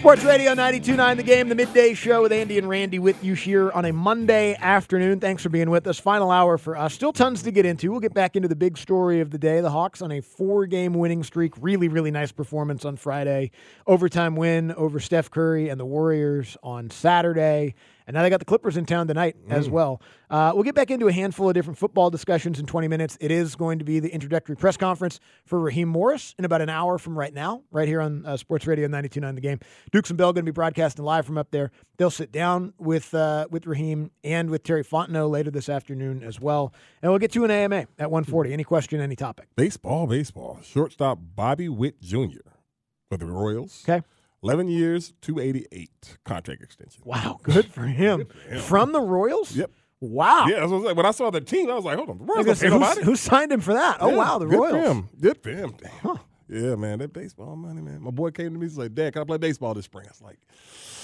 Sports Radio 92.9 The Game, the midday show with Andy and Randy with you here on a Monday afternoon. Thanks for being with us. Final hour for us. Still tons to get into. We'll get back into the big story of the day. The Hawks on a four-game winning streak. Really, really nice performance on Friday. Overtime win over Steph Curry and the Warriors on Saturday. And now they got the Clippers in town tonight as well. Uh, we'll get back into a handful of different football discussions in 20 minutes. It is going to be the introductory press conference for Raheem Morris in about an hour from right now, right here on uh, Sports Radio 92.9 The Game. Dukes and Bell going to be broadcasting live from up there. They'll sit down with uh, with Raheem and with Terry Fontenot later this afternoon as well. And we'll get to an AMA at 140. Any question, any topic. Baseball, baseball. Shortstop Bobby Witt Jr. for the Royals. Okay. 11 years, 288 contract extension. Wow, good for him. From the Royals? Yep. Wow. Yeah, that's what I was like. when I saw the team, I was like, hold on, the Royals say, who, who signed him for that? Oh, wow, the good Royals. For him. Good for him. Damn. Yeah, man, that baseball money, man. My boy came to me, he's like, Dad, can I play baseball this spring? I was like,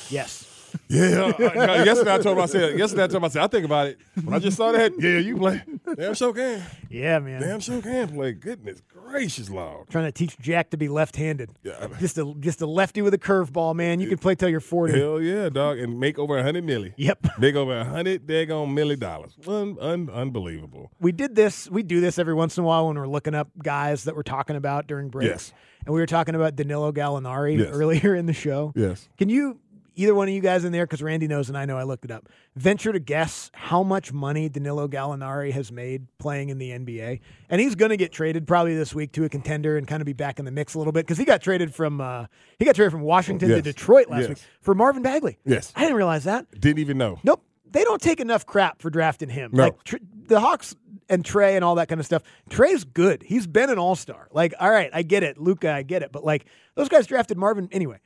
Yes. Yeah. I- yesterday I told him, I said, yesterday I told him, I said, I think about it. When I just saw that, yeah, you play. Damn sure can. Yeah, man. Damn sure can play. Goodness gracious, Lord. Trying to teach Jack to be left-handed. Yeah. Just a just a lefty with a curveball, man. You can play till you're 40. Hell yeah, dog. And make over a hundred milli. Yep. Make over a hundred daggone milli dollars. Un- un- unbelievable. We did this. We do this every once in a while when we're looking up guys that we're talking about during breaks. Yes. And we were talking about Danilo Gallinari Yes. earlier in the show. Yes. Can you, either one of you guys in there, because Randy knows and I know I looked it up, venture to guess how much money Danilo Gallinari has made playing in the NBA? And he's going to get traded probably this week to a contender and kind of be back in the mix a little bit because he got traded from uh, he got traded from Washington to Detroit last Yes. week for Marvin Bagley. Yes. I didn't realize that. Didn't even know. Nope. They don't take enough crap for drafting him. No. Like tr- the Hawks and Trae and all that kind of stuff. Trae's good. He's been an all star. Like, all right, I get it. Luka, I get it. But like those guys drafted Marvin anyway.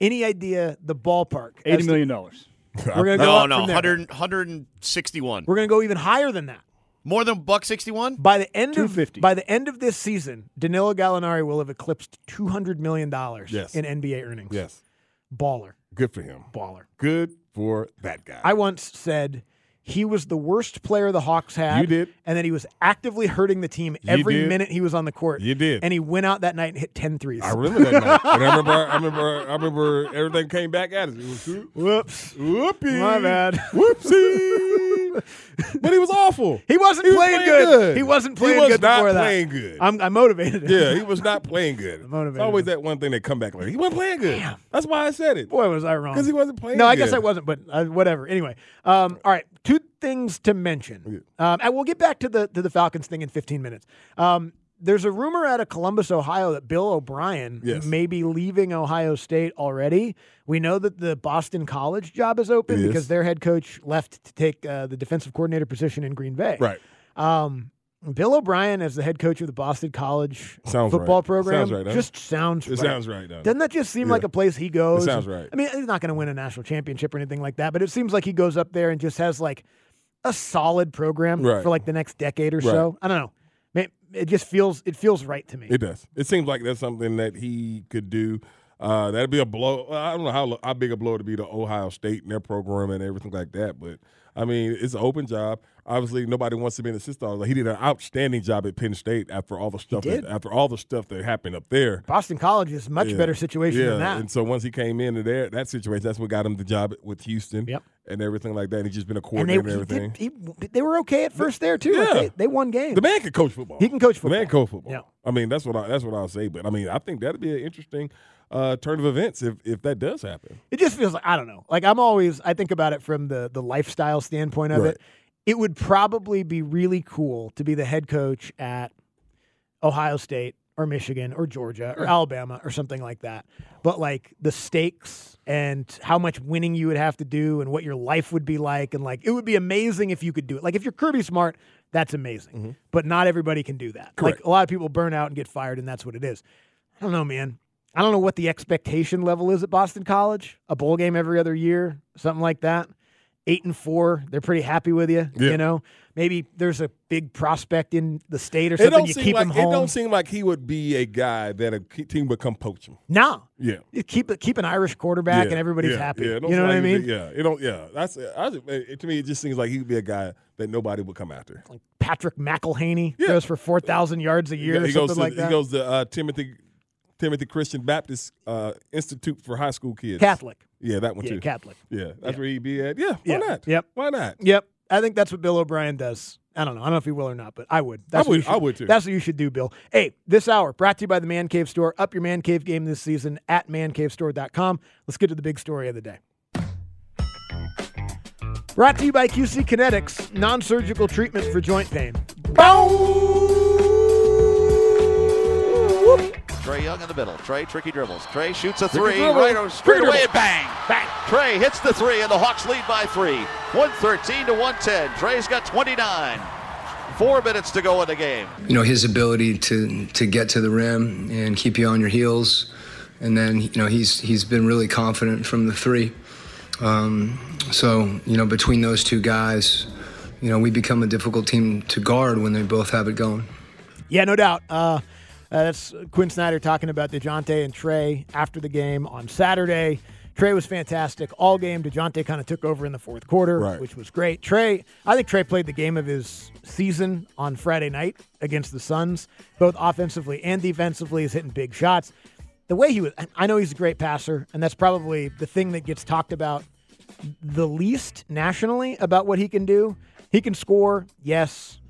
Any idea the ballpark? as Eighty to- million dollars. We're gonna go No, up no, from 100, 161. We're gonna go even higher than that. More than buck 61? By the end of 250. by the end of this season, Danilo Gallinari will have eclipsed two hundred million dollars Yes. in NBA earnings. Yes. Baller, Good for him. baller. Good for that guy. I once said he was the worst player the Hawks had. You did. And then he was actively hurting the team every minute he was on the court. You did. And he went out that night and hit 10 threes. I remember that night. And I remember, I remember, I remember everything came back at us. It was Whoops. whoopee. My bad. Whoopsie. but he was awful. He wasn't He was playing, good. He wasn't playing He was good not before that. playing good. I'm, I motivated him. yeah, he was not playing good. motivated It's always that one thing that come back later. He wasn't playing good. That's why I said it. Boy, was I wrong. Because he wasn't playing No, I good. guess I wasn't, but uh, whatever. Anyway, um, all right. Things to mention, um, and we'll get back to the to the Falcons thing in 15 minutes. Um, there's a rumor out of Columbus, Ohio, that Bill O'Brien Yes. may be leaving Ohio State already. We know that the Boston College job is open is. because their head coach left to take uh, the defensive coordinator position in Green Bay. Right. Um, Bill O'Brien, as the head coach of the Boston College Sounds football right. program, Sounds right, just sounds It right. sounds right, doesn't? Doesn't that just seem Yeah. like a place he goes? It sounds right. I mean, he's not going to win a national championship or anything like that, but it seems like he goes up there and just has like a solid program Right. for like the next decade or Right. so. I don't know. Man, It just feels it feels right to me. It does. It seems like that's something that he could do. Uh, that'd be a blow. I don't know how how big a blow to be to Ohio State and their program and everything like that, but I mean, it's an open job. Obviously, nobody wants to be an assistant. Like, he did an outstanding job at Penn State after all the stuff that, after all the stuff that happened up there. Boston College is a much Yeah. better situation yeah. than that. And so once he came into there, that situation, that's what got him the job with Houston. Yep. And everything like that. And he's just been a and they, coordinator and he everything. did- he- they were okay at first there too. Like, Yeah. they, they won games. the man can coach football. He can coach The man football. coach football. Yeah. I mean, that's what I that's what I'll say. But I mean, I think that'd be an interesting uh, turn of events if if that does happen. It just feels like I don't know. Like I'm always I think about it from the the lifestyle standpoint of Right. it. It would probably be really cool to be the head coach at Ohio State or Michigan or Georgia or Alabama or something like that. But like the stakes and how much winning you would have to do and what your life would be like and like it would be amazing if you could do it. Like if you're Kirby Smart, that's amazing. But not everybody can do that. Mm-hmm. Correct. Like a lot of people burn out and get fired and that's what it is. I don't know, man. I don't know what the expectation level is at Boston College. A bowl game every other year, something like that. Eight and four, they're pretty happy with you. Yeah. You know, maybe there's a big prospect in the state or something. You keep like him it don't seem like he would be a guy that a team would come poach him. no, Yeah. You keep keep an Irish quarterback Yeah, and everybody's yeah, happy. Yeah, you know what I mean? be- yeah, it don't. Yeah, that's. I, it, to me, it just seems like he'd be a guy that nobody would come after. Like Patrick McElhaney throws for four thousand yards a He, year go- or he something goes to like that. he goes to uh, Timothy Timothy Christian Baptist uh, Institute for High School Kids. Catholic. Yeah, that one Yeah, too. Catholic. yeah, that's Yeah. where he'd be at. Yeah, why Yeah. not? Yep. Why not? Yep. I think that's what Bill O'Brien does. I don't know. I don't know if he will or not, but I would. That's I would- should- I would too. That's what you should do, Bill. Hey, this hour brought to you by the Man Cave Store. Up your Man Cave game this season at mancavestore.com. Let's get to the big story of the day. Brought to you by QC Kinetics, non surgical treatment for joint pain. Trae Young in the middle. Trae tricky dribbles. Trae shoots a three. Right over straight Tricky away and bang. Bang. Trae hits the three and the Hawks lead by three. 113 to 110. Trae's got 29. Four minutes to go in the game. you know his ability to to get to the rim and keep you on your heels and then you know he's he's been really confident from the three um, so you know between those two guys you know we become a difficult team to guard when they both have it going Yeah, no doubt. Uh, uh, that's Quin Snyder talking about DeJounte and Trae after the game on Saturday. Trae was fantastic all game. DeJounte kind of took over in the fourth quarter, Right. which was great. Trae, I think Trae played the game of his season on Friday night against the Suns, both offensively and defensively. He's hitting big shots. The way he was, I know he's a great passer, and that's probably the thing that gets talked about the least nationally about what he can do. He can score, yes.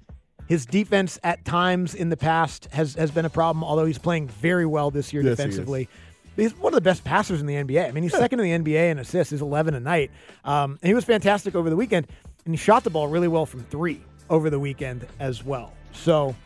His defense at times in the past has, has been a problem, although he's playing very well this year Yes, defensively. He's one of the best passers in the NBA. I mean, he's second in the NBA in assists. He's 11 a night. Um, and he was fantastic over the weekend. And he shot the ball really well from three over the weekend as well. So,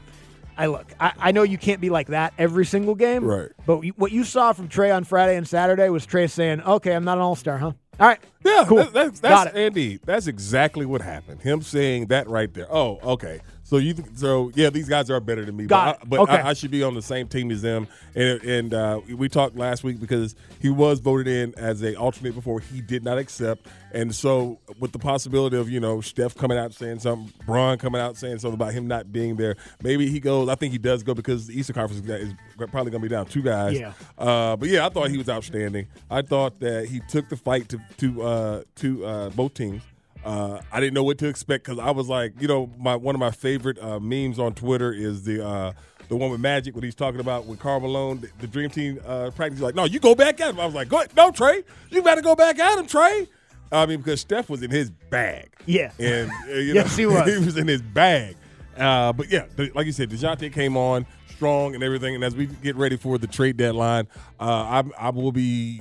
I look, I, I know you can't be like that every single game. Right. But you- what you saw from Trae on Friday and Saturday was Trae saying, okay, I'm not an all star, huh? All right. Yeah, Cool. that- that's, Got it. Andy. That's exactly what happened. Him saying that right there. Oh, okay. So you, th- so yeah, these guys are better than me, Got but. I, but Okay. I, I should be on the same team as them. And and uh, we talked last week because he was voted in as a alternate before. He did not accept, and so with the possibility of you know Steph coming out saying something, Bron coming out saying something about him not being there, maybe he goes. I think he does go because the Eastern Conference is probably going to be down two guys. Yeah. Uh, but yeah, I thought he was outstanding. I thought that he took the fight to to uh, to uh, both teams. Uh, I didn't know what to expect because I was like, you know, my one of my favorite uh, memes on Twitter is the uh, the one with Magic when he's talking about with Karl Malone, the, the Dream Team uh, practice. He's like, no, you go back at him. I was like, go ahead. no, Trae, you better go back at him, Trae. I mean, because Steph was in his bag. Yeah. and uh, you know, Yes, he was. he was in his bag. Uh, but yeah, the, like you said, Dejounte came on strong and everything. And as we get ready for the trade deadline, uh, I, I will be.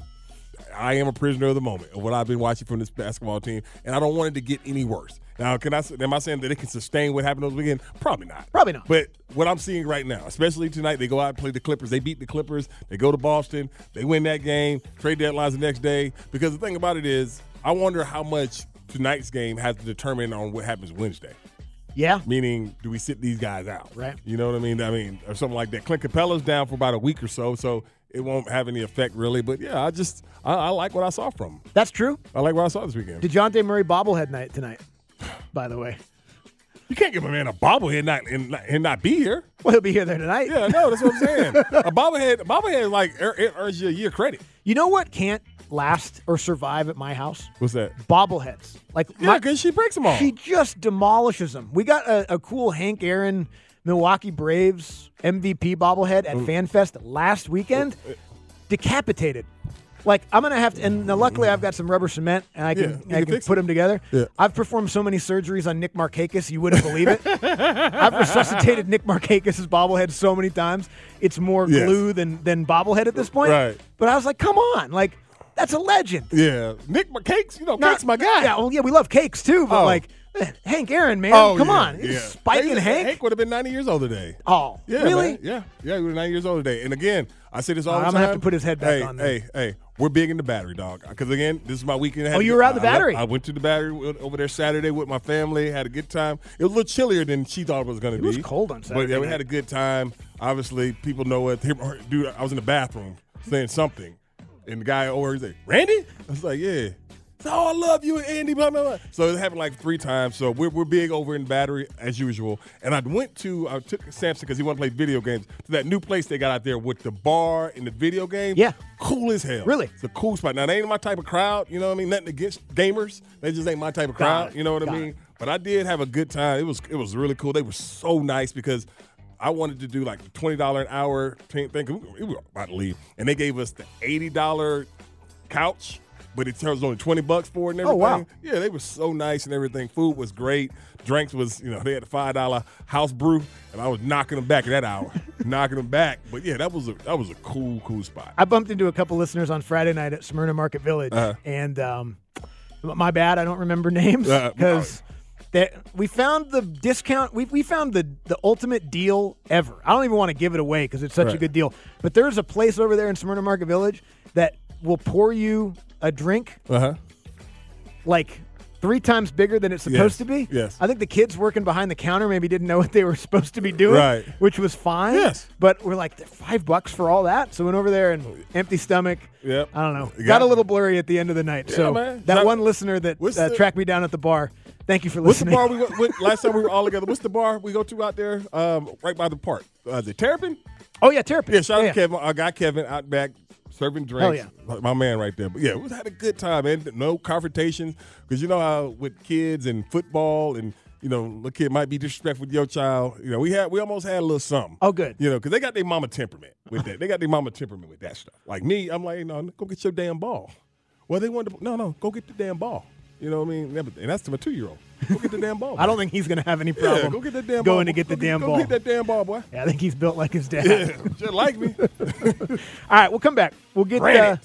I am a prisoner of the moment of what I've been watching from this basketball team, and I don't want it to get any worse. Now, can I? Am I saying that it can sustain what happened those weekend? Probably not. Probably not. But what I'm seeing right now, especially tonight, they go out and play the Clippers. They beat the Clippers. They go to Boston. They win that game. Trade deadline's the next day. Because the thing about it is, I wonder how much tonight's game has to determine on what happens Wednesday. Yeah. Meaning, do we sit these guys out? Right. You know what I mean? I mean, or something like that. Clint Capela's down for about a week or so, so it won't have any effect really. But yeah, I just I, I like what I saw from him. That's true. I like what I saw this weekend. DeJounte Murray bobblehead night tonight, by the way. you can't give a man a bobblehead and not and, not- and not be here. Well, he'll be here there tonight. Yeah, no, that's what I'm saying. a bobblehead, a bobblehead like er, it earns you a year credit. You know what can't last or survive at my house? What's that? Bobbleheads. Like Yeah, my- because she breaks them all. she just demolishes them. We got a, a cool Hank Aaron Milwaukee Braves MVP bobblehead at mm. FanFest last weekend. Uh, uh, decapitated. Like I'm gonna have to, and now luckily I've got some rubber cement and I Yeah, can you I can can fix put them together. Yeah. I've performed so many surgeries on Nick Markakis, you wouldn't believe it. I've resuscitated Nick Markakis' bobblehead so many times. It's more Yes. glue than than bobblehead at this point. Right. But I was like, come on, like that's a legend. Yeah, Nick my cakes. You know, Not- cakes my guy. Yeah, well, yeah, we love cakes too, but Oh. like Hank Aaron, man, Oh, come yeah, on, yeah. spiking Hank, Hank. Hank would have been 90 years old today. Oh, Yeah, really? man. Yeah, yeah, he was 90 years old today. And again, I say this all Uh, the I'm time. gonna have to put his head back hey, on there. Hey, hey, we're big in the battery, dog. Because again, this is my weekend. I Oh, to you were at the I- I Battery? I, went to the battery over there Saturday with my family. Had a good time. It was a little chillier than she thought it was going to be. It was cold on Saturday. But yeah, we had a good time. Obviously, people know it. Dude, I was in the bathroom saying something, and the guy over he's like, "Randy," I was like, "Yeah." So, oh, I love you Andy, blah, blah, blah. So it happened like three times. So we're, we're big over in Battery as usual. And I went to, I took Samson because he wanted to play video games to that new place they got out there with the bar and the video games. Yeah. Cool as hell. Really? It's a cool spot. Now, they ain't my type of crowd. You know what I mean? Nothing against gamers. They just ain't my type of crowd. You know what Got I mean? it. But I did have a good time. It was it was really cool. They were so nice because I wanted to do like the twenty dollar an hour thing. thing. We were about to leave, and they gave us the eighty dollar couch, but it was only twenty bucks for it and Oh, everything. wow. Yeah, they were so nice and everything. Food was great. Drinks was you know they had a five dollar house brew, and I was knocking them back at that hour, knocking them back. But yeah, that was a that was a cool cool spot. I bumped into a couple listeners on Friday night at Smyrna Market Village, Uh-huh. and um, my bad, I don't remember names Uh, because we found the discount. We, we found the the ultimate deal ever. I don't even want to give it away because it's such a good deal. But there's a place over there in Smyrna Market Village that will pour you a drink Uh huh. like three times bigger than it's supposed Yes, to be. yes. I think the kids working behind the counter maybe didn't know what they were supposed to be doing, Right. which was fine. Yes. But we're like, five bucks for all that? So went over there and empty stomach. Yep. I don't know. Got got a little blurry at the end of the night. Yeah, so man. that one listener that uh, the- tracked me down at the bar, thank you for listening. What's the bar we went last time we were all together? What's the bar we go to out there, um, right by the park? Uh, the Terrapin? oh, yeah, Terrapin. Yeah, shout out yeah, to Kevin. I got Kevin out back serving drinks. Hell Like My man right there. But yeah, we had a good time, man. No confrontation. Because you know how with kids and football and you know, the kid might be disrespectful with your child. You know, we had we almost had a little something. Oh, good. You know, because they got their mama temperament with that. they got their mama temperament with that stuff. Like me, I'm like, no, go get your damn ball. Well, they wanted to, no, no, go get the damn ball. You know what I mean? And that's to my two year old. Go get the damn ball. I don't think he's going to have any Yeah, problem go get that damn ball. going to get Go the damn go ball. Get that damn ball, boy. yeah, I think he's built like his dad. Yeah, just like me. All right, we'll come back. We'll get uh,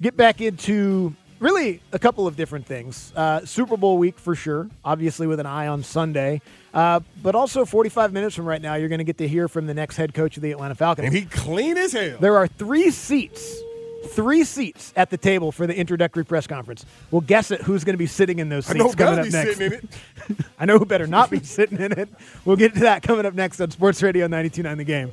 get back into really a couple of different things. Uh, Super Bowl week for sure, obviously with an eye on Sunday, uh, but also 45 minutes from right now, you're going to get to hear from the next head coach of the Atlanta Falcons. and he clean as hell. there are three seats. Three seats at the table for the introductory press conference. We'll guess at who's going to be sitting in those seats coming up next. it. I know who better not be sitting in it. We'll get to that coming up next on Sports Radio 92.9 The Game.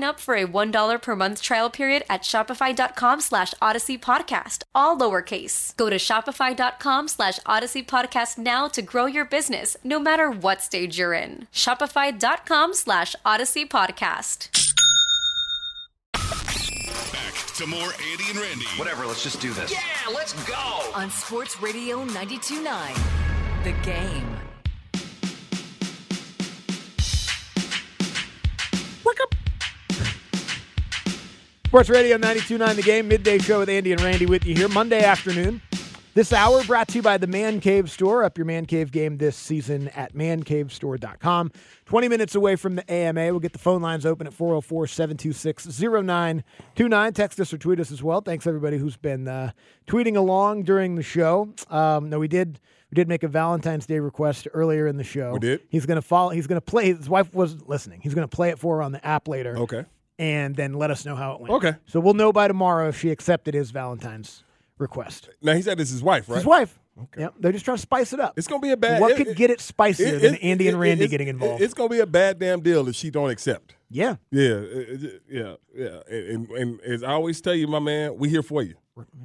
up for a $1 per month trial period at shopify.com slash odyssey podcast, all lowercase. Go to shopify.com slash odyssey podcast now to grow your business, no matter what stage you're in. Shopify.com slash odyssey podcast. Back to more Andy and Randy. Whatever, let's just do this. Yeah, let's go. On Sports Radio 92.9, The Game. Sports Radio 92.9 The Game, midday show with Andy and Randy with you here Monday afternoon. This hour brought to you by the Man Cave Store. Up your Man Cave game this season at mancavestore.com. 20 minutes away from the AMA. We'll get the phone lines open at 404 726 0929. Text us or tweet us as well. Thanks everybody who's been uh, tweeting along during the show. Um, no, we did. We did make a Valentine's Day request earlier in the show. We did? He's to follow. He's to play. His wife was listening. He's going to play it for her on the app later. Okay. And then let us know how it went. Okay. So we'll know by tomorrow if she accepted his Valentine's request. Now he said it's his wife, right? His wife. Okay. Yep. They're just trying to spice it up. It's gonna be a bad. What it- could it- get it spicier it- than Andy and Randy getting involved? It's gonna be a bad damn deal if she don't accept. yeah. Yeah, yeah, yeah. And, and as I always tell you, my man, we here for you.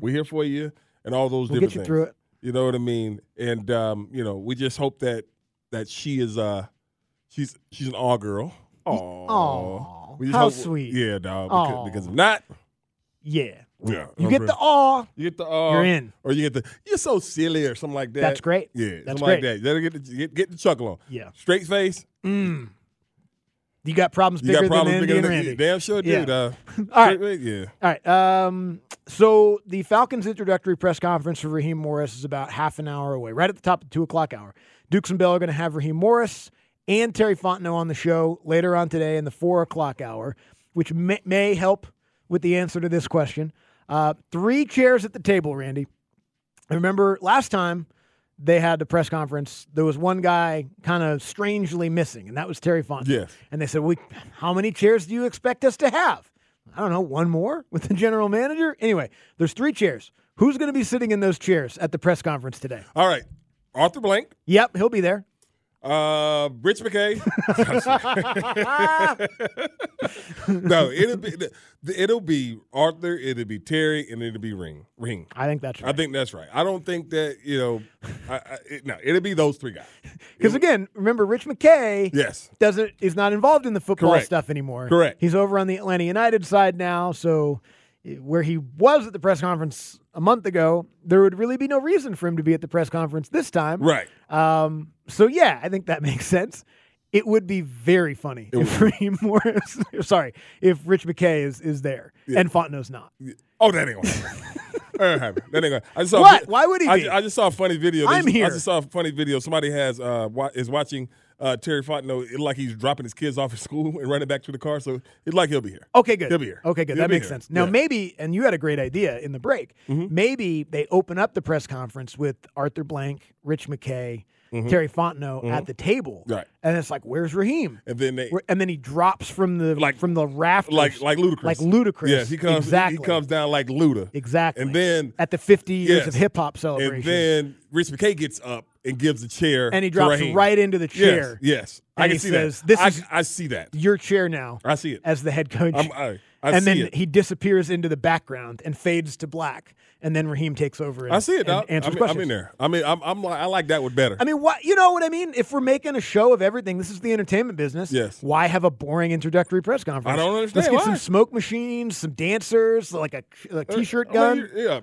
We here for you, and all those We'll different get you things. through it. You know what I mean? And um, you know, we just hope that that she is uh, she's she's an all girl. Oh, Aw, how sweet. Yeah, dog. Aw. Because, because if not, Yeah. yeah, You get the awe. you get the uh, You're in. or you get the you're so silly or something like that. That's great. Yeah, That's something like great. that. You gotta get the, get, get the chuckle on. Yeah. straight face. Mm. You got problems You bigger got problems than Andy bigger and than Randy. damn sure do. Yeah. dog. All right. Straight face, yeah. All right. Um, so the Falcons' introductory press conference for Raheem Morris is about half an hour away, right at the top of the two o'clock hour. Dukes and Bell are going to have Raheem Morris and Terry Fontenot on the show later on today in the four o'clock hour, which may, may help with the answer to this question. Uh, three chairs at the table, Randy. I remember last time they had the press conference, there was one guy kind of strangely missing, and that was Terry Fontenot. Yes. And they said, "We, how many chairs do you expect us to have?" I don't know, one more with the general manager. Anyway, there's three chairs. Who's going to be sitting in those chairs at the press conference today? All right. Arthur Blank, Yep, he'll be there. Uh, Rich McKay. no, it'll be it'll be Arthur, it'll be Terry, and it'll be Ring. Ring. I think that's right. I think that's right. I don't think that you know. I, I, it, no, it'll be those three guys. Because again, remember, Rich McKay Yes. doesn't is not involved in the football Correct. stuff anymore. Correct. He's over on the Atlanta United side now. So eh, where he was at the press conference a month ago, there would really be no reason for him to be at the press conference this time. Right. Um, so yeah, I think that makes sense. It would be very funny if Raheem Morris, sorry, if Rich McKay is is there and Fontenot's not. Oh, that ain't gonna happen. That ain't happen. That ain't gonna. I just saw What? vi- Why would he I, be? I just saw a funny video. I'm here. I just saw a funny video. Somebody has uh wa- is watching uh Terry Fontenot. It like he's dropping his kids off at school and running back to the car. So it's like he'll be here. Okay, good. He'll be here. Okay, good. He'll that makes here. sense. Now, Yeah. Mm-hmm. maybe, and you had a great idea in the break. Maybe they open up the press conference with Arthur Blank, Rich McKay, Terry Fontenot at the table, Mm-hmm. Right. And it's like, where's Raheem? And then they And then he drops from the Like- from the rafters, like like Ludacris. like Ludacris. Yeah, he comes. exactly. He comes down like Luda. exactly. And then at the 50 years Yes. of hip hop celebration, and then Rich McKay gets up and gives a chair, And he drops right into the chair. Yes, yes. I can see says, that. "This I, is- I see that. your chair now I see it. as the head coach. I'm, I, I and then it. he disappears into the background and fades to black. And then Raheem takes over. And, I see it. and dog. answers I'm, I'm in there. I mean, I'm, I'm like, I like that one better. I mean, what you know what I mean? If we're making a show of everything, this is the entertainment business. Yes. Why have a boring introductory press conference? I don't understand Let's get why. some smoke machines, some dancers, like a, a uh, t-shirt I gun. mean, yeah.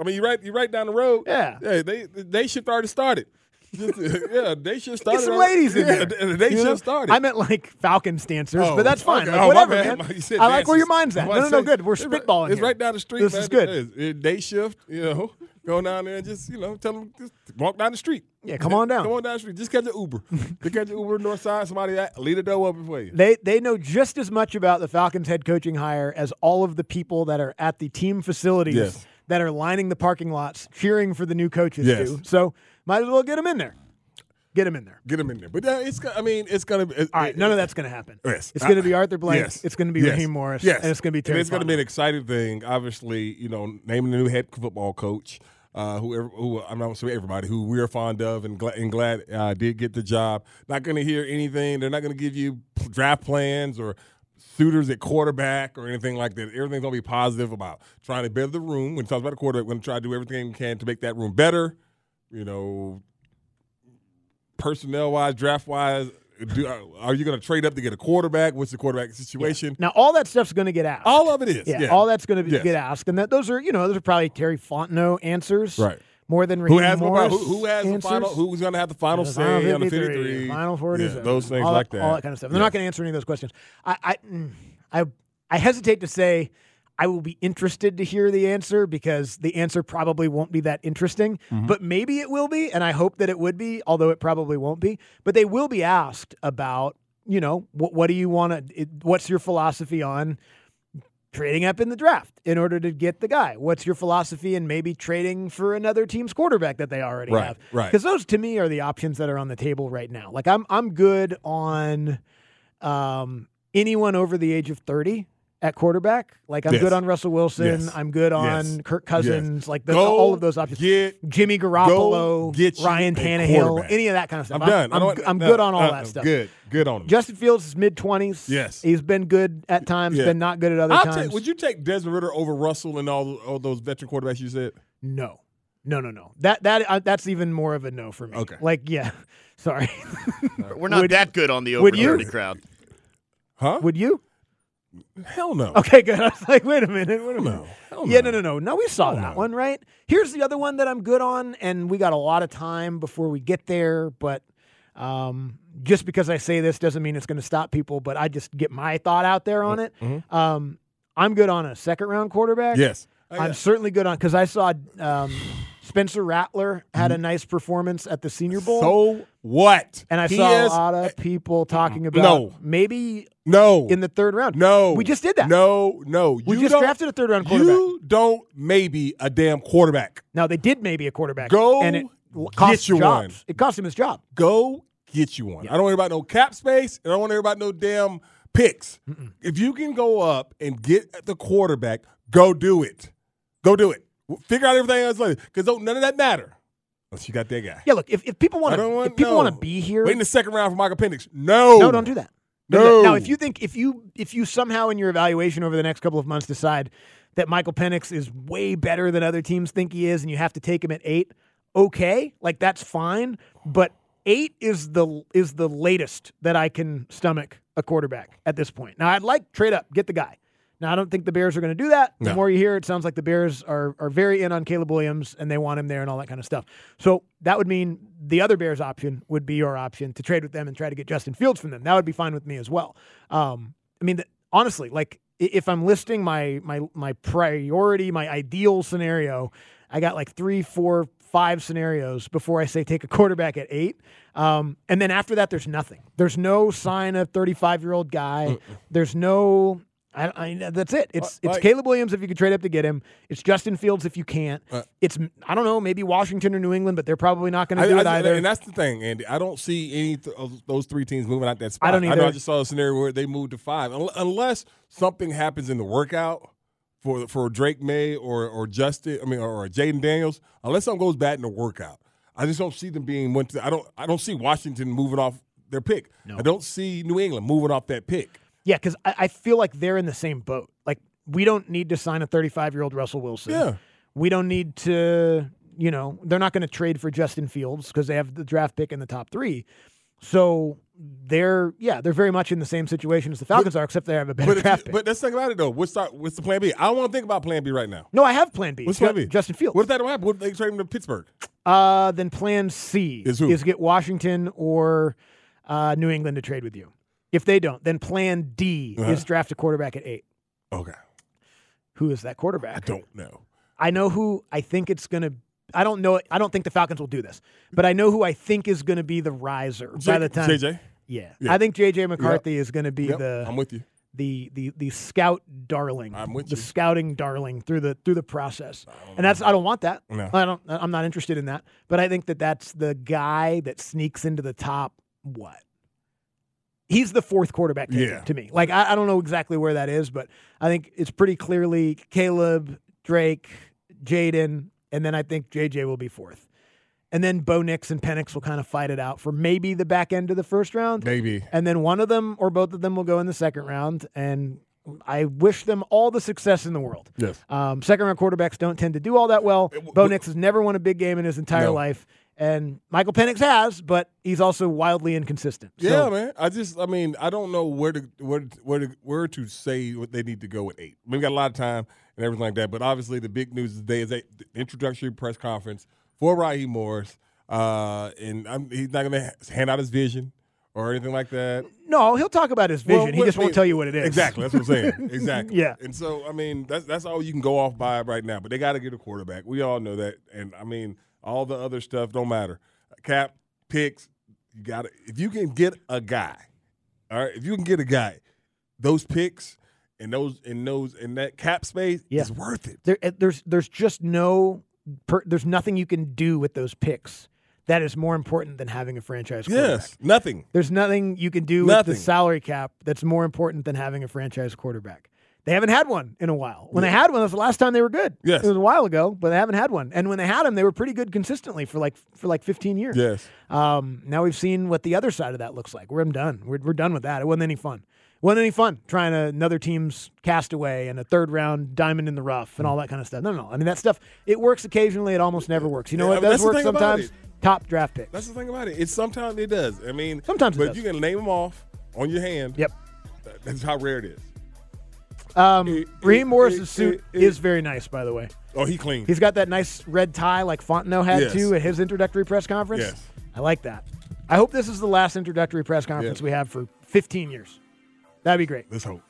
I mean, you right, you right down the road. Yeah. Yeah. They they should already started. Just, yeah, they should start. Get some ladies in yeah, there. They should start. I meant like Falcons dancers, Oh, but that's fine. okay. Like, Oh, whatever, man. I like where your mind's at. No, no, no, good. We're it's spitballing It's here. right down the street. This man. is good. Day shift. You know, go down there and just you know tell them just walk down the street. Yeah, come on down. Come on down the street. Just catch an Uber. Just catch an Uber north side. Somebody at- leave the door open for you. They they know just as much about the Falcons head coaching hire as all of the people that are at the team facilities Yes. that are lining the parking lots cheering for the new coaches Yes. do. So might as well get them in there. Get them in there. Get them in there. But uh, it's. I mean, it's gonna be. All right, none of that's going to happen. Yes. It's going to be Arthur Blank. Yes. It's going to be Yes. Raheem Morris. Yes. And it's going to be And Terry it's going to be an exciting thing. Obviously, you know, naming the new head football coach, uh, whoever, who I'm not going to say everybody, who we are fond of and glad, and glad uh, did get the job. Not going to hear anything. They're not going to give you draft plans or suitors at quarterback or anything like that. Everything's going to be positive about trying to better the room. When it talks about the quarterback, we're going to try to do everything we can to make that room better. You know, personnel wise, draft wise. Do, uh, are you going to trade up to get a quarterback? What's the quarterback situation? Now, all that stuff's going to get asked. All of it is. Yeah, yeah. all that's going to Yes. get asked, and that those are you know those are probably Terry Fontenot answers, Right. More than Who has Morris? Who, who has the answers. final? Who's going to have the final The say on the 53, final forty, Yeah, those things all like that. all that kind of stuff. They're not going to answer any of those questions. I, I, mm, I, I hesitate to say I will be interested to hear the answer because the answer probably won't be that interesting. Mm-hmm. But maybe it will be, and I hope that it would be, although it probably won't be. But they will be asked about, you know, what, what do you want to? What's your philosophy on? trading up in the draft in order to get the guy? What's your philosophy in maybe trading for another team's quarterback that they already Right, have? right. Because those to me are the options that are on the table right now. Like I'm I'm good on um, anyone over the age of 30 at quarterback. Like I'm Yes. good on Russell Wilson. Yes. I'm good on Yes. Kirk Cousins. Yes. Like the, Go all of those options. Get Jimmy Garoppolo, get Ryan a Tannehill, any of that kind of stuff. I'm done. I I'm, I'm no, good on all uh, that stuff. Good. Good on him. Justin Fields is mid 20s. Yes. He's been good at times, Yeah. been not good at other I'll times. take, would you take Desmond Ridder over Russell and all, all those veteran quarterbacks you said? No, no, no, no. That that uh, that's even more of a no for me. Okay. Like, yeah, sorry. We're not Would- that good on the over 30 crowd. Huh? Would you? Hell no. Okay, good. I was like, wait a minute, wait a minute. no. Yeah, no. no, no, no. We saw Hell that no. one, right? Here's the other one that I'm good on, and we got a lot of time before we get there, but um, just because I say this doesn't mean it's going to stop people, but I just get my thought out there on it. Um, I'm good on a second round quarterback. Mm-hmm. Yes. Oh, I'm certainly good on because I saw um, Spencer Rattler had a nice performance at the Senior Bowl. Mm-hmm. So what? and I He saw is- a lot of people talking about No. maybe no in the third round. no. we just did that. No, no. We You just don't- drafted a third round quarterback. You don't maybe a damn quarterback. Now they did maybe a quarterback. Go and it l- get cost you jobs. one. It cost him his job. Go get you one. I don't worry about no cap space. And I don't worry about no damn picks. If you can go up and get the quarterback, go do it. Go do it. Figure out everything else later because none of that matter unless you got that guy. Yeah, look, if, if people want to, if people no. want to be here, Wait in the second round for Michael Penix. No, no, don't do that. No. Now, if you think if you if you somehow in your evaluation over the next couple of months decide that Michael Penix is way better than other teams think he is, and you have to take him at eight, okay, like that's fine. But eight is the is the latest that I can stomach a quarterback at this point. Now, I'd like trade up, get the guy. Now, I don't think the Bears are going to do that. The No. more you hear, it sounds like the Bears are are very in on Caleb Williams and they want him there and all that kind of stuff. So that would mean the other Bears option would be your option to trade with them and try to get Justin Fields from them. That would be fine with me as well. Um, I mean, th- honestly, like if I'm listing my my my priority, my ideal scenario, I got like three, four, five scenarios before I say take a quarterback at eight. Um, and then after that, there's nothing. There's no sign of 35 year old guy. There's no. I, I, that's it. It's it's like- Caleb Williams if you could trade up to get him. It's Justin Fields if you can't. Uh, it's I don't know maybe Washington or New England, but they're probably not going to do it I- either. And that's the thing, Andy. I don't see any th- of those three teams moving out that spot. I don't either. I just saw a scenario where they moved to five, unless something happens in the workout for for Drake Maye or or Justin. I mean, or, or Jayden Daniels. Unless something goes bad in the workout, I just don't see them being went to. I don't. I don't see Washington moving off their pick. I don't see New England moving off that pick. Yeah, because I, I feel like they're in the same boat. Like we don't need to sign a 35 year old Russell Wilson. Yeah. We don't need to. You know, they're not going to trade for Justin Fields because they have the draft pick in the top three. So they're yeah, they're very much in the same situation as the Falcons are, except they have a better But, draft pick. but let's think about it though. What's our, what's the plan B? I don't want to think about plan B right now. no, I have Plan B. What's plan B? Justin Fields. What if that don't happen? What if they trade him to Pittsburgh? Uh, then Plan C Is who? get Washington or uh, New England to trade with you. If they don't, then Plan D Uh-huh. is draft a quarterback at eight. Okay, Who is that quarterback? I don't know. I know who I think it's going to. I don't know. I don't think the Falcons will do this, but I know who I think is going to be the riser J- by the time. JJ? Yeah. Yeah. I think JJ McCarthy is going to be Yep, the. I'm with you. The, the the scout darling. I'm with the you. The scouting darling through the through the process, and that's I don't want that. No. I don't. I'm not interested in that. But I think that that's the guy that sneaks into the top. What? He's the fourth quarterback Yeah. to me. Like I, I don't know exactly where that is, but I think it's pretty clearly Caleb, Drake, Jayden, and then I think JJ will be fourth. And then Bo Nix and Penix will kind of fight it out for maybe the back end of the first round. Maybe. And then one of them or both of them will go in the second round. And I wish them all the success in the world. Yes. Um, second round quarterbacks don't tend to do all that well. Bo Nix has never won a big game in his entire No. life. And Michael Penix has, but he's also wildly inconsistent. Yeah, man. I just, I mean, I don't know where to where to, where to, where to say what they need to go at eight. I mean, we got a lot of time and everything like that, but obviously the big news today is a the introductory press conference for Raheem Morris, uh, and I'm, he's not going to hand out his vision or anything like that. No, he'll talk about his vision. Well, he just won't tell you what it is. Exactly. That's what I'm saying. exactly. Yeah. And so, I mean, that's that's all you can go off by right now. But they got to get a quarterback. We all know that. And I mean, all the other stuff don't matter. Cap picks. You got to if you can get a guy. All right. If you can get a guy, those picks and those and those in that cap space Yeah. is worth it. There, uh, there's there's just no per, there's nothing you can do with those picks that is more important than having a franchise quarterback. Yes. Nothing. There's nothing you can do with the salary cap that's more important than having a franchise quarterback. They haven't had one in a while. When they had one, that was the last time they were good. Yes. It was a while ago, but they haven't had one. And when they had them, they were pretty good consistently for like for like 15 years. Yes. Um, now we've seen what the other side of that looks like. We're done. We're, we're done with that. It wasn't any fun. It wasn't any fun trying to another team's castaway and a third round diamond in the rough and all that kind of stuff. No, no, no. I mean that stuff. It works occasionally. It almost never works. You know Yeah, what I mean, does work sometimes? Top draft picks. That's the thing about it. It's sometimes it does. I mean, Sometimes it but you can name them off on your hand. Yep. That's how rare it is. Um, Eh, Raheem Morris's suit is very nice, by the way. Oh, he clean. He's got that nice red tie like Fontenot had Yes. too at his introductory press conference. Yes. I like that. I hope this is the last introductory press conference Yeah. we have for 15 years. That'd be great. Let's hope.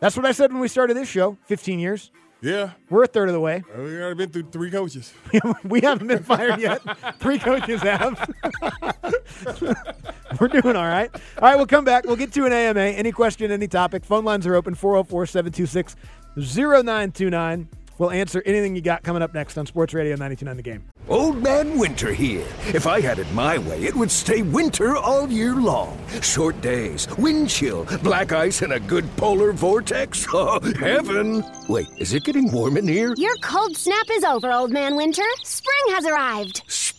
That's what I said when we started this show. 15 years. Yeah. We're a third of the way. We've already been through three coaches. we haven't been fired yet. Three coaches have. We're doing all right. All right, we'll come back. We'll get to an AMA. Any question, any topic. Phone lines are open 404 726 0929. We'll answer anything you got coming up next on Sports Radio 929 The Game. Old Man Winter here. If I had it my way, it would stay winter all year long. Short days, wind chill, black ice, and a good polar vortex. Oh, heaven! Wait, is it getting warm in here? Your cold snap is over, Old Man Winter. Spring has arrived.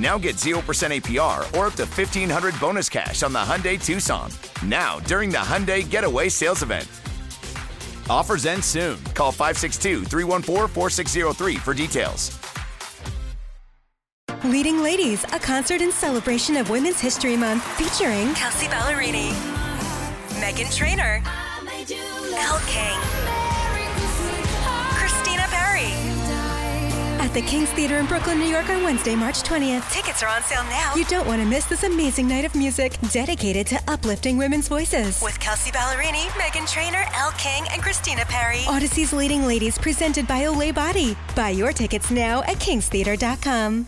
Now get 0% APR or up to 1500 bonus cash on the Hyundai Tucson. Now, during the Hyundai Getaway Sales Event. Offers end soon. Call 562 314 4603 for details. Leading Ladies, a concert in celebration of Women's History Month featuring Kelsea Ballerini, Meghan Trainor, Elle King, At the King's Theater in Brooklyn, New York on Wednesday, March 20th. Tickets are on sale now. You don't want to miss this amazing night of music dedicated to uplifting women's voices. With Kelsea Ballerini, Meghan Trainor, Elle King, and Christina Perri. Odyssey's Leading Ladies presented by Olay Body. Buy your tickets now at kingstheater.com.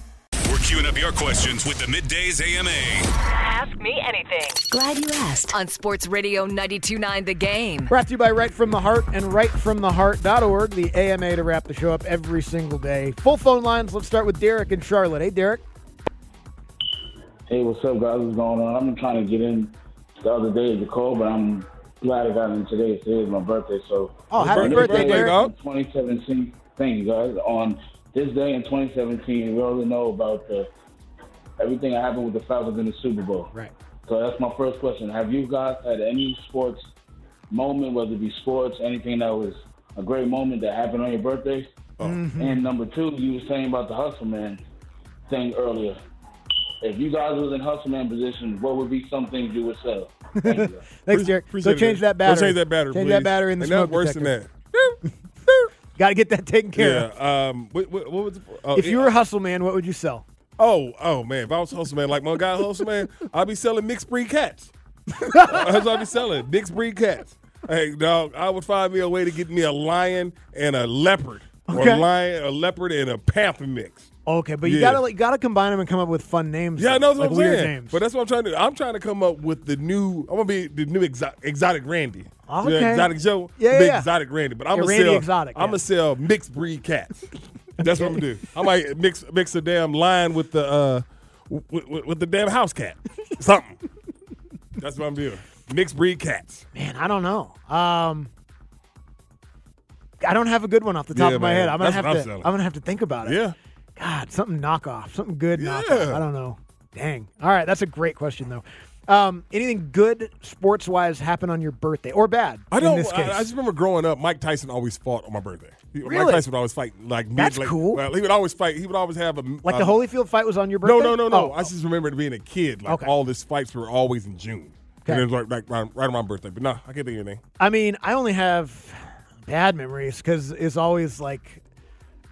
We're queuing up your questions with the Middays AMA. Ask me anything. Glad you asked. On Sports Radio 92.9 The Game. Brought to you by Right From the Heart and rightfromtheheart.org, the AMA to wrap the show up every single day. Full phone lines. Let's start with Derek in Charlotte. Hey, Derek. Hey, what's up, guys? What's going on? I've been trying to get in the other day to call, but I'm glad I got in today. Today is my birthday, so. Oh, happy On this birthday, Derek. 2017. Thank you, guys. On this day in 2017, we already know about the everything that happened with the Falcons in the Super Bowl. Right. So that's my first question. Have you guys had any sports moment, whether it be sports, anything that was a great moment that happened on your birthday? Mhm. And number two, you were saying about the hustle, man. thing earlier. If you guys was in hustle man position, what would be some things you would sell? Thank you. Thanks, Derek. Appreciate Go change it. that Go battery. change that battery, Change please. that battery in the Ain't nothing smoke worse than that. Got to get that taken care Yeah. of. Um. What, what, what was? Oh, if you were a hustle man, what would you sell? Oh, oh man! If I was hustle man, like my guy hustle man, I'd be selling mixed breed cats. That's what I'd be selling mixed breed cats. Hey, dog, I would find me a way to get me a lion and a leopard, or a lion, a leopard, and a panther mix. Okay, but you Yeah. gotta like, gotta combine them and come up with fun names. Yeah, I know that's like what I'm saying. names. But that's what I'm trying to. I'm trying to come up with the new. I'm gonna be the new exo- exotic Randy. Ah, okay. Yeah, exotic Joe. Yeah, yeah. exotic Randy. But I'm Yeah, gonna Randy sell. Exotic, I'm yeah. gonna sell mixed breed cats. That's what I'm gonna do. I might mix mix a damn lion with the uh with, with, with the damn house cat. Something. That's what I'm doing. Mixed breed cats. Man, I don't know. Um, I don't have a good one off the top Yeah, of my man. head. I'm gonna That's have what to. I'm selling. I'm gonna have to think about it. Yeah. God, something knockoff, something good knockoff. Yeah. I don't know. Dang. All right, that's a great question though. Um, anything good sports wise happen on your birthday or bad? I don't. In this case, I, I just remember growing up. Mike Tyson always fought on my birthday. He- Mike Tyson would always fight like mid. That's like, cool. Well, he would always fight. He would always have a like a- the Holyfield fight was on your birthday. No, no, no, no. Oh, I just remember being a kid. Like Okay. all these fights were always in June. Okay. And it was like, like right, right around my birthday. But no, I can't think of anything. I mean, I only have bad memories because it's always like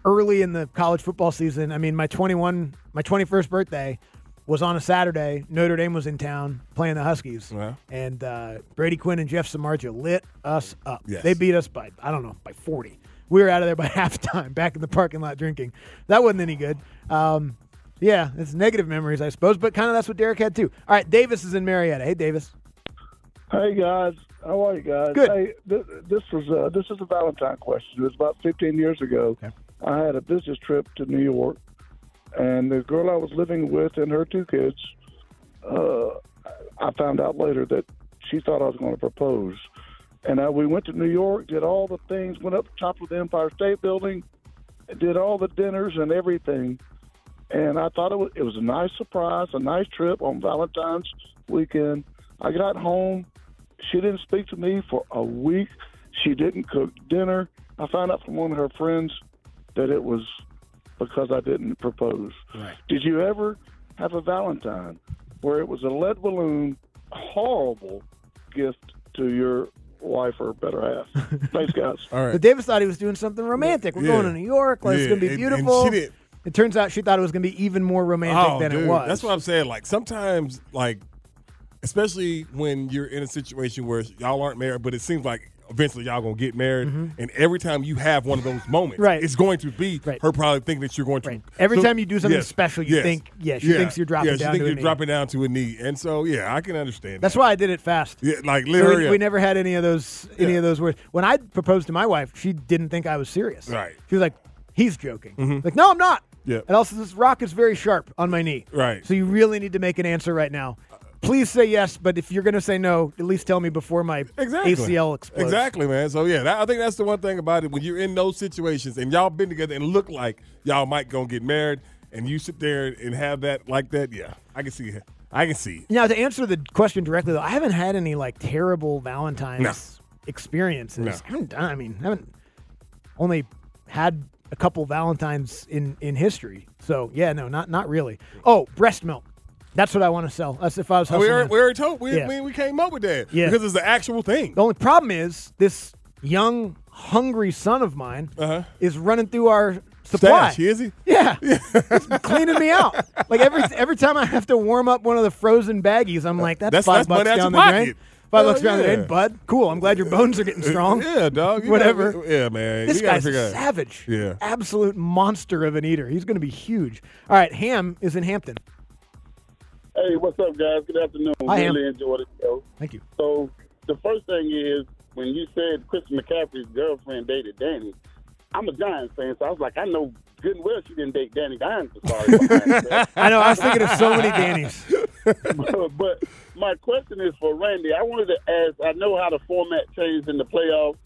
early in the college football season. I mean, my 21, my 21st birthday was on a Saturday. Notre Dame was in town playing the Huskies, Yeah. and uh, Brady Quinn and Jeff Samardzija lit us up. Yes. They beat us by I don't know by 40. We were out of there by halftime, back in the parking lot drinking. That wasn't any good. Um, yeah, it's negative memories, I suppose, but kind of that's what Derek had too. All right, Davis is in Marietta. Hey, Davis. Hey guys, how are you guys? Good. Hey, th- this was uh, this is a Valentine question. It was about 15 years ago. I had a business trip to New York, and the girl I was living with and her two kids. Uh, I found out later that she thought I was going to propose, and uh, we went to New York, did all the things, went up top of the Empire State Building, did all the dinners and everything. And I thought it was it was a nice surprise, a nice trip on Valentine's weekend. I got home. She didn't speak to me for a week. She didn't cook dinner. I found out from one of her friends that it was because I didn't propose. Right. Did you ever have a Valentine where it was a lead balloon, horrible gift to your wife or better half? Thanks, guys. All right. But Davis thought he was doing something romantic. We're Yeah. going to New York. Like, it's going to be and- and beautiful. she did- It turns out she thought it was going to be even more romantic oh, than dude, it was. That's what I'm saying. Like sometimes, like especially when you're in a situation where y'all aren't married, but it seems like eventually y'all gonna get married, and every time you have one of those moments, Mm-hmm. Right. it's going to be her probably thinking that you're going to. Every time you do something special, you yes, think, yeah, she thinks you're dropping yeah, she down thinks to a you're knee. dropping down to a knee, and so yeah, I can understand. That's that. why I did it fast. Yeah, like So literally. we, we never had any of those any of those words. When I proposed to my wife, she didn't think I was serious. Right. She was like, "He's joking." Mhm. Like, no, I'm not. Yeah. And also, this rock is very sharp on my knee. Right. So you really need to make an answer right now. Please say yes, but if you're going to say no, at least tell me before my Exactly. ACL explodes. Exactly, man. So yeah, that, I think that's the one thing about it. When you're in those situations and y'all been together and look like y'all might gonna get married, and you sit there and have that like that, yeah, I can see it. I can see it. Now, to answer the question directly, though, I haven't had any like terrible Valentine's No. experiences. No. I haven't done. I mean, I haven't only had a couple Valentines in in history. So yeah, no, not not really. Oh, breast milk. That's what I want to sell. That's if I was. Oh, we, already, we already told. We, Yeah. we, we came up with that. Yeah. Because it's the actual thing. The only problem is this young, hungry son of mine is running through our supply. Uh-huh. Stash, is he? Yeah, He's cleaning me out. Like every every time I have to warm up one of the frozen baggies, I'm like, that's, That's- five that's bucks down the your drain. Five bucks down the drain, bud. Cool. I'm glad your bones are getting strong. Yeah, dog. Whatever. gotta- yeah, man. This guy's savage. Yeah. Absolute monster of an eater. He's going to be huge. All right, Ham is in Hampton. Hey, what's up, guys? Good afternoon. I really enjoyed the show. Thank you. So, the first thing is when you said Chris McCaffrey's girlfriend dated Danny, I'm a Giants fan, so I was like, I know good and well she didn't date Danny Dimes. Sorry, I know. I was thinking of so many Danny's. but, but my question is for Randy. I wanted to ask. I know how the format changed in the playoffs.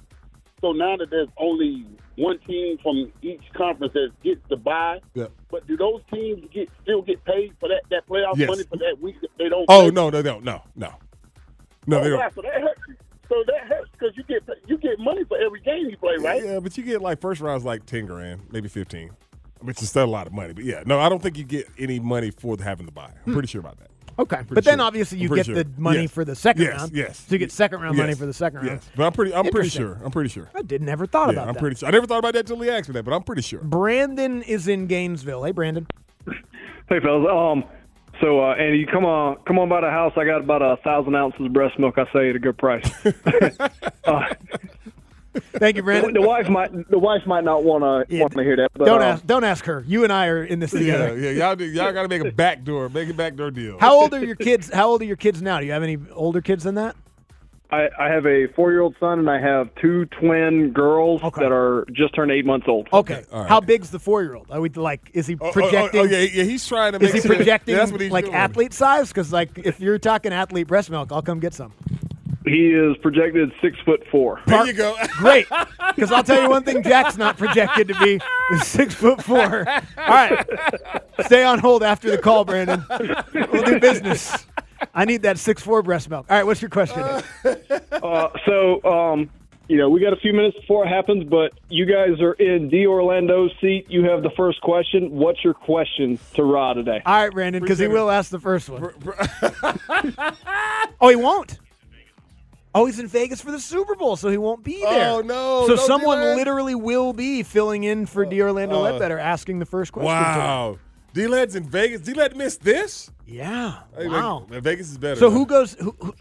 So now that there's only one team from each conference that gets the buy. Yeah. but do those teams get still get paid for that that playoff Yes. money for that week if they don't? Oh play? no, no, no, no, no, no. Oh, they don't. yeah, so that hurts. So that hurts because you get you get money for every game you play, right? Yeah, but you get like first round's like ten grand, maybe fifteen. which is still a lot of money. But yeah, no, I don't think you get any money for having the buy. I'm hmm. pretty sure about that. Okay, Pretty but then obviously you get sure. the money Yes. for the second Yes, round. Yes, So you get second round money for the second round. Yes, but I'm pretty. I'm pretty sure. I'm pretty sure. I did never thought yeah, about that. I'm that. pretty sure. I never thought about that until he asked me that, but I'm pretty sure. Brandon is in Gainesville. Hey, Brandon. Hey fellas, um, so uh, Andy, you come on, come on by the house. I got about a thousand ounces of breast milk. I say at a good price. uh, Thank you, Brandon. The, wife might, the wife might not want to want to hear that. But, don't uh, ask. Don't ask her. You and I are in this Yeah, together. yeah, y'all, y'all got to make a backdoor, make a backdoor deal. How old are your kids? How old are your kids now? Do you have any older kids than that? I, I have a four-year-old son and I have two twin girls that are just turned eight months old. Okay. How big's the four-year-old? Are we like? Is he oh, projecting? oh, yeah, yeah, he's trying to Is make he sure- projecting That's what he's like doing. athlete size? Because like if you're talking athlete breast milk, I'll come get some. He is projected six foot four. There you go. Great. Because I'll tell you one thing: Jack's not projected to be is six foot four. All right. Stay on hold after the call, Brandon. We'll do business. I need that six four breast milk. All right. What's your question? Uh, so, um, you know, we got a few minutes before it happens, but you guys are in D. Orlando's seat. You have the first question. What's your question to Ra today? All right, Brandon, because he will ask the first one. oh, he won't. Oh, he's in Vegas for the Super Bowl, so he won't be there. Oh, no. So someone that. literally will be filling in for D. Orlando uh, Ledbetter, asking the first question. Wow. D-Led's in Vegas. D-Led missed this? Yeah. Hey, wow. Vegas is better. So man. who goes? Who, who,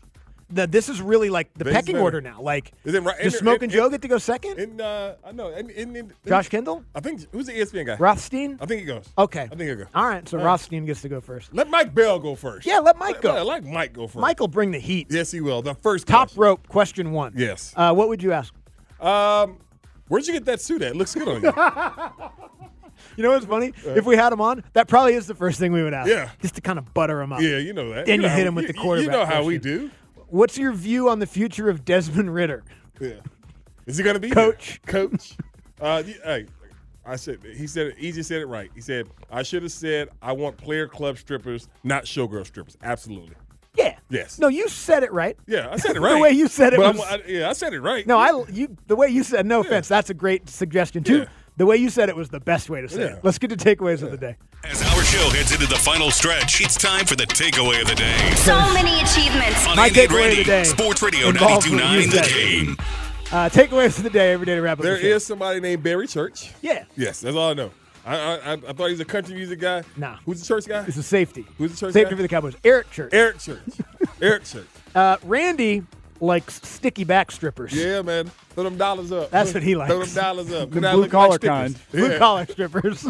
the, this is really like the Vegas pecking better. order now. Like, Is it right? does and- Smoke and, and- Joe get to go second? And uh, I know. And, Josh Kendall? I think who's the ESPN guy? Rothstein? I think he goes. Okay. I think he goes. All right. So All right. Rothstein gets to go first. Let Mike Bell go first. Yeah, let Mike go. Yeah, let Mike go first. Michael bring the heat. Yes, he will. The first Top rope, question one. Yes. Uh, what would you ask? Um, where'd you get that suit at? It looks good on you. You know what's funny? if we had him on, that probably is the first thing we would ask. Yeah. Just to kind of butter him up. yeah, you know that. Then you, know hit him with the quarterback. You know how we do. What's your view on the future of Desmond Ridder? Yeah. Is he gonna be Coach? there? Coach. Uh, hey, I said he said it. He just said it right. He said I should have said I want player club strippers, not showgirl strippers. Absolutely. Yeah. Yes. No, you said it right. Yeah, I said it right. the way you said it But was. I'm- yeah, I said it right. no, I you the way you said. No offense, that's a great suggestion too. Yeah. The way you said it was the best way to say Yeah. it. Let's get to takeaways of the day. As our show heads into the final stretch, it's time for the takeaway of the day. So many achievements. On My Andy and takeaway of Randy, the day Sports Radio involves 92.9 The. Game. Uh, takeaways of the day every day to wrap up There the is somebody named Barry Church. Yeah. Yes, that's all I know. I I, I, I thought he was a country music guy. Nah. Who's the church guy? It's a safety. Who's the church Safety guy? for the Cowboys. Eric Church. Eric Church. Eric Church. Uh, Randy likes sticky back strippers. Yeah, man. Throw them dollars up. That's what he likes. Throw them dollars up. The blue collar like strippers. kind. Blue Yeah. collar strippers.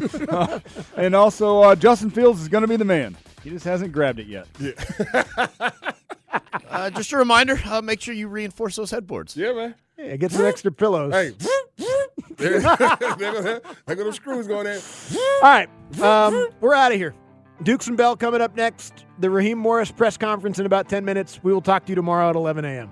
and also, uh, Justin Fields is going to be the man. He just hasn't grabbed it yet. Uh, just a reminder: uh, make sure you reinforce those headboards. Yeah, man. yeah, get some extra pillows. Hey. there, there go there go them screws going in. All right, um, we're out of here. Dukes and Bell coming up next. The Raheem Morris press conference in about 10 minutes. We will talk to you tomorrow at 11 a.m.